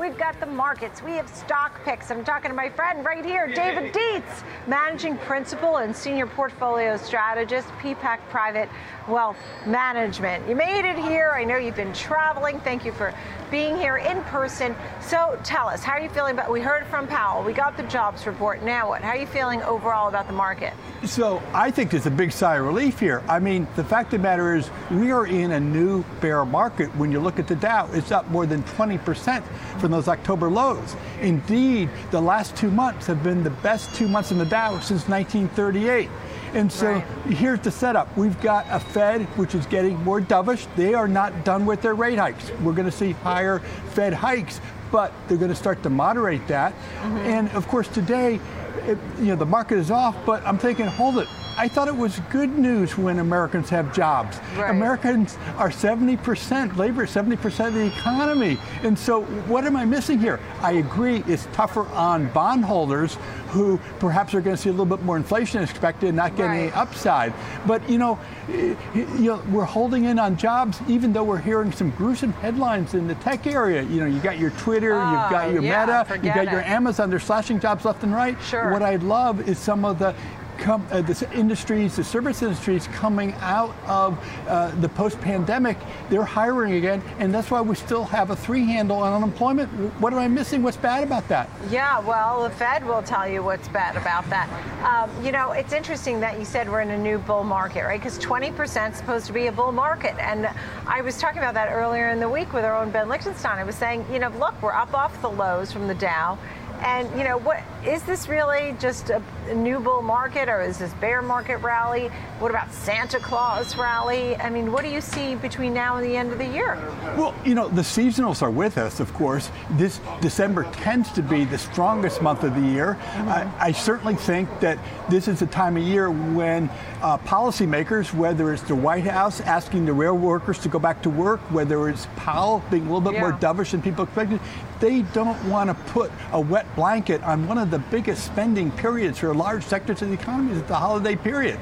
We've got the markets. We have stock picks. I'm talking to my friend right here, David Dietz, managing principal and senior portfolio strategist, Peapack Private Wealth Management. You made it here. I know you've been traveling. Thank you for being here in person. So tell us, how are you feeling about? We heard from Powell. We got the jobs report. Now what? How are you feeling overall about the market? So I think there's a big sigh of relief here. I mean, the fact of the matter is, we are in a new bear market. When you look at the Dow, it's up more than 20% from those October lows. Indeed, the last two months have been the best two months in the Dow since 1938. And so right. here's the setup. We've got a Fed which is getting more dovish. They are not done with their rate hikes. We're going to see higher Fed hikes, but they're going to start to moderate that. Mm-hmm. And of course, today, it, you know, the market is off, but I'm thinking, hold it, I thought it was good news when Americans have jobs. Right. Americans are 70%, labor 70% of the economy. And so what am I missing here? I agree it's tougher on bondholders who perhaps are going to see a little bit more inflation expected, and not getting right. any upside. But you know, you know, we're holding in on jobs, even though we're hearing some gruesome headlines in the tech area. You know, you got your Twitter, oh, you've got your yeah, Meta, you've got it. your Amazon. They're slashing jobs left and right. Sure. What I love is some of the come, uh, the industries, the service industries coming out of uh, the post-pandemic, they're hiring again, and that's why we still have a three handle on unemployment. What am I missing? What's bad about that? Yeah, well, the Fed will tell you what's bad about that. Um, you know, it's interesting that you said we're in a new bull market, right? Because 20% is supposed to be a bull market, and I was talking about that earlier in the week with our own Ben Lichtenstein. I was saying, you know, look, we're up off the lows from the Dow. And you know, what is this really just a, new bull market, or is this bear market rally? What about Santa Claus rally? I mean, what do you see between now and the end of the year? Well, you know, the seasonals are with us, of course. This December tends to be the strongest month of the year. Mm-hmm. I, I, certainly think that this is a time of year when uh, policymakers, whether it's the White House asking the rail workers to go back to work, whether it's Powell being a little bit yeah. more dovish than people expected, they don't want to put a wet blanket on one of the biggest spending periods for large sectors of the economy is the holiday period.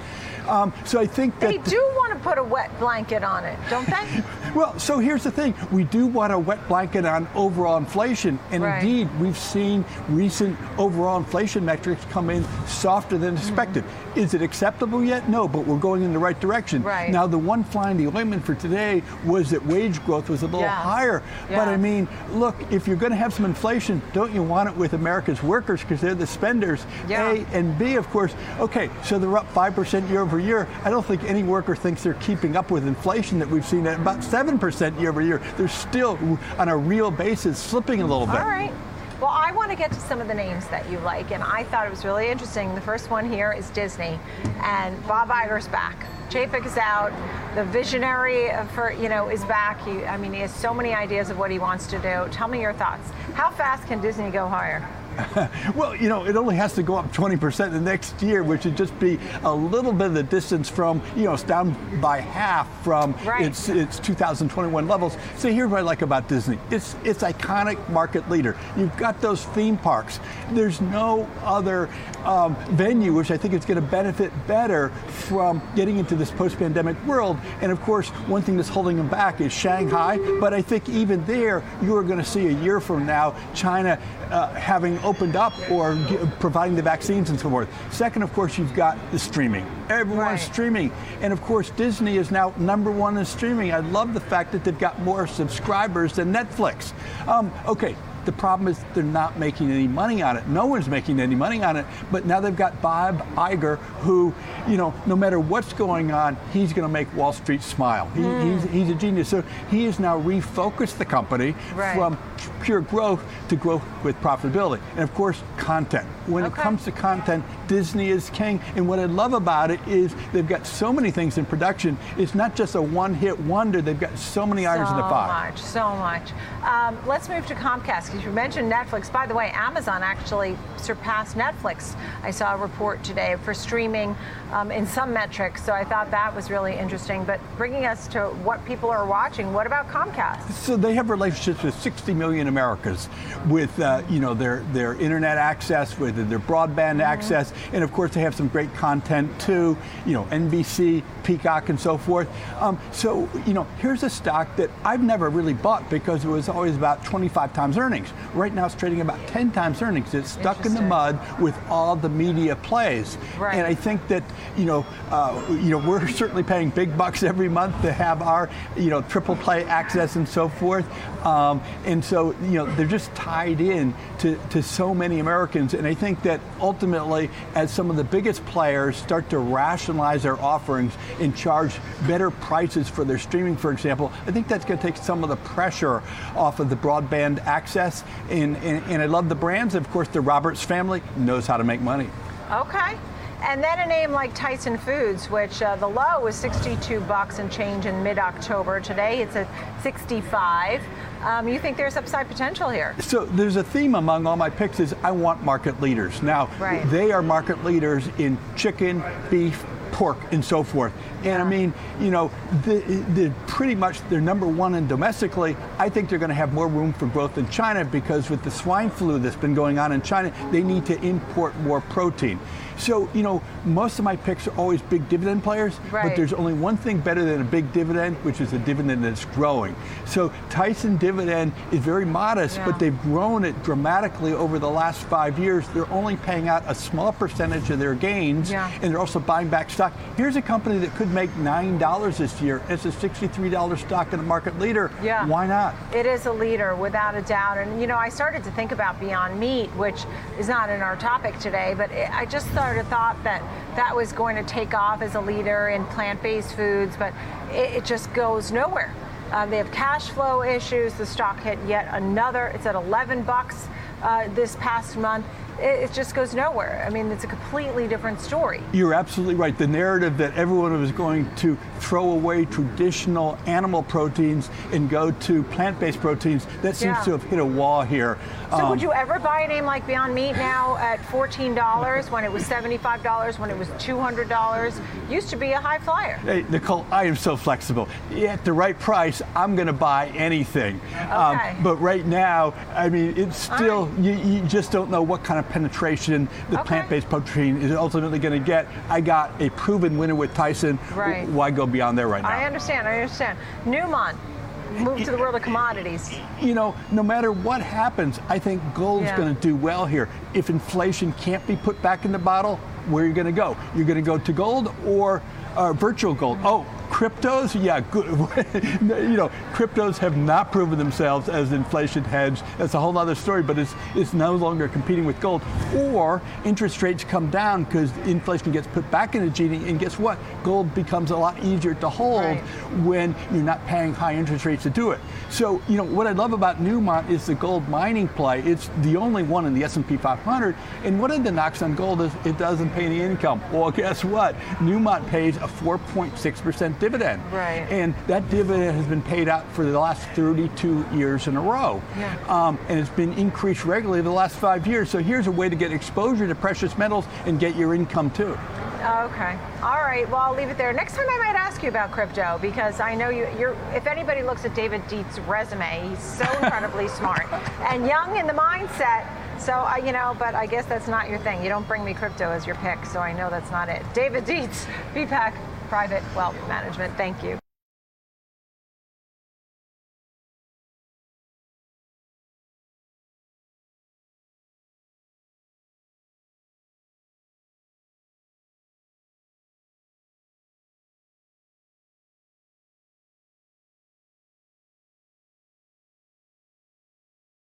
Um, so I think that they do want to put a wet blanket on it, don't they? well, so here's the thing: we do want a wet blanket on overall inflation, and right. indeed, we've seen recent overall inflation metrics come in softer than expected. Mm-hmm. Is it acceptable yet? No, but we're going in the right direction. Right. Now, the one fly in the ointment for today was that wage growth was a little yes. higher. Yes. But I mean, look, if you're going to have some inflation, don't you want it with America's workers they're the spenders? Yeah. A and B, of course. Okay, so they're up five percent year over over year, I don't think any worker thinks they're keeping up with inflation that we've seen at about 7% year over year. They're still, on a real basis, slipping a little bit. All right. Well, I want to get to some of the names that you like, and I thought it was really interesting. The first one here is Disney, and Bob Iger's back. Chapek is out. The visionary for you know is back. He, I mean, he has so many ideas of what he wants to do. Tell me your thoughts. How fast can Disney go higher? well, you know, it only has to go up 20% the next year, which would just be a little bit of the distance from, you know, it's down by half from right. its, its 2021 levels. So here's what I like about Disney. It's, it's iconic market leader. You've got those theme parks. There's no other um, venue which I think is going to benefit better from getting into this post-pandemic world. And of course, one thing that's holding them back is Shanghai. But I think even there, you are going to see a year from now China uh, having opened up or providing the vaccines and so forth. Second, of course, you've got the streaming. Everyone's right. streaming. And of course, Disney is now number one in streaming. I love the fact that they've got more subscribers than Netflix. Um, okay, the problem is they're not making any money on it. No one's making any money on it. But now they've got Bob Iger, who, you know, no matter what's going on, he's going to make Wall Street smile. He, mm. he's, he's, a genius. So he has now refocused the company right. from pure growth to growth with profitability. And of course, content. When okay. it comes to content, Disney is king. And what I love about it is they've got so many things in production. It's not just a one-hit wonder. They've got so many so irons in the fire. So much, so much. Um, let's move to Comcast you mentioned Netflix. By the way, Amazon actually surpassed Netflix. I saw a report today for streaming um, in some metrics, so I thought that was really interesting. But bringing us to what people are watching, what about Comcast? So they have relationships with 60 million Americans with uh, you know their their internet access, with their broadband access, and of course they have some great content too. You know NBC, Peacock, and so forth. Um, so you know here's a stock that I've never really bought because it was always about 25 times earnings. Right now it's trading about 10 times earnings. It's stuck in the mud with all the media plays, Right. and I think that you know uh, you know we're certainly paying big bucks every month to have our you know triple play access and so forth, um, and so you know they're just tied in to, to so many Americans, and I think that ultimately as some of the biggest players start to rationalize their offerings and charge better prices for their streaming, for example, I think that's going to take some of the pressure off of the broadband access, and, and, and I love the brands. Of course, the Roberts family knows how to make money. Okay. And then a name like Tyson Foods, which uh, the low was 62 bucks and change in mid-October. Today it's at 65. Um, you think there's upside potential here? So there's a theme among all my picks is I want market leaders. Now Right. they are market leaders in chicken, beef, pork, and so forth. And I mean, you know, the, the pretty much they're number one in domestically. I think they're going to have more room for growth in China because with the swine flu that's been going on in China, they need to import more protein. So you know, most of my picks are always big dividend players, Right. but there's only one thing better than a big dividend, which is a dividend that's growing. So Tyson dividend is very modest, Yeah. but they've grown it dramatically over the last five years. They're only paying out a small percentage of their gains, Yeah. and they're also buying back stock. Here's a company that could make nine dollars this year. It's a sixty-three dollar stock and a market leader. Yeah. Why not? It is a leader without a doubt. And, you know, I started to think about Beyond Meat, which is not in our topic today, but I just sort of thought that that was going to take off as a leader in plant based foods, but it, it just goes nowhere. Um, they have cash flow issues. The stock hit yet another. It's at 11 bucks uh, this past month. It, it just goes nowhere. I mean, it's a completely different story. You're absolutely right. The narrative that everyone was going to throw away traditional animal proteins and go to plant-based proteins, that seems Yeah. to have hit a wall here. So Um, would you ever buy a name like Beyond Meat now at $14 when it was $75, when it was $200? Used to be a high flyer. Hey, Nicole, I am so flexible. At the right price, I'm going to buy anything. Um, Okay. but right now, I mean, it's still, right. you, you just don't know what kind of penetration the Okay. plant based protein is ultimately going to get. I got a proven winner with Tyson. Right. Why go beyond there right now? I understand, I understand. Newmont, move to the world of commodities. you know, no matter what happens, I think gold's Yeah. going to do well here. If inflation can't be put back in the bottle, where are you going to go? You're going to go to gold or uh, virtual gold? Oh, cryptos? Yeah, good. you know, cryptos have not proven themselves as inflation hedge. That's a whole other story, but it's, it's no longer competing with gold. Or interest rates come down because inflation gets put back into GDP, and guess what? Gold becomes a lot easier to hold Right. when you're not paying high interest rates to do it. So, you know, what I love about Newmont is the gold mining play. It's the only one in the S&P 500. And one of the knocks on gold is it doesn't pay any income. Well, guess what? Newmont pays a 4.6% dividend. Right. And that dividend has been paid out for the last 32 years in a row. Yeah. Um, and it's been increased regularly the last five years. So here's a way to get exposure to precious metals and get your income too. Okay. All right. Well, I'll leave it there. Next time I might ask you about crypto because I know you, you're. If anybody looks at David Dietz's resume, he's so incredibly smart and young in the mindset. So I, you know, but I guess that's not your thing. You don't bring me crypto as your pick, so I know that's not it. David Dietz, Peapack Private Wealth Management. Thank you.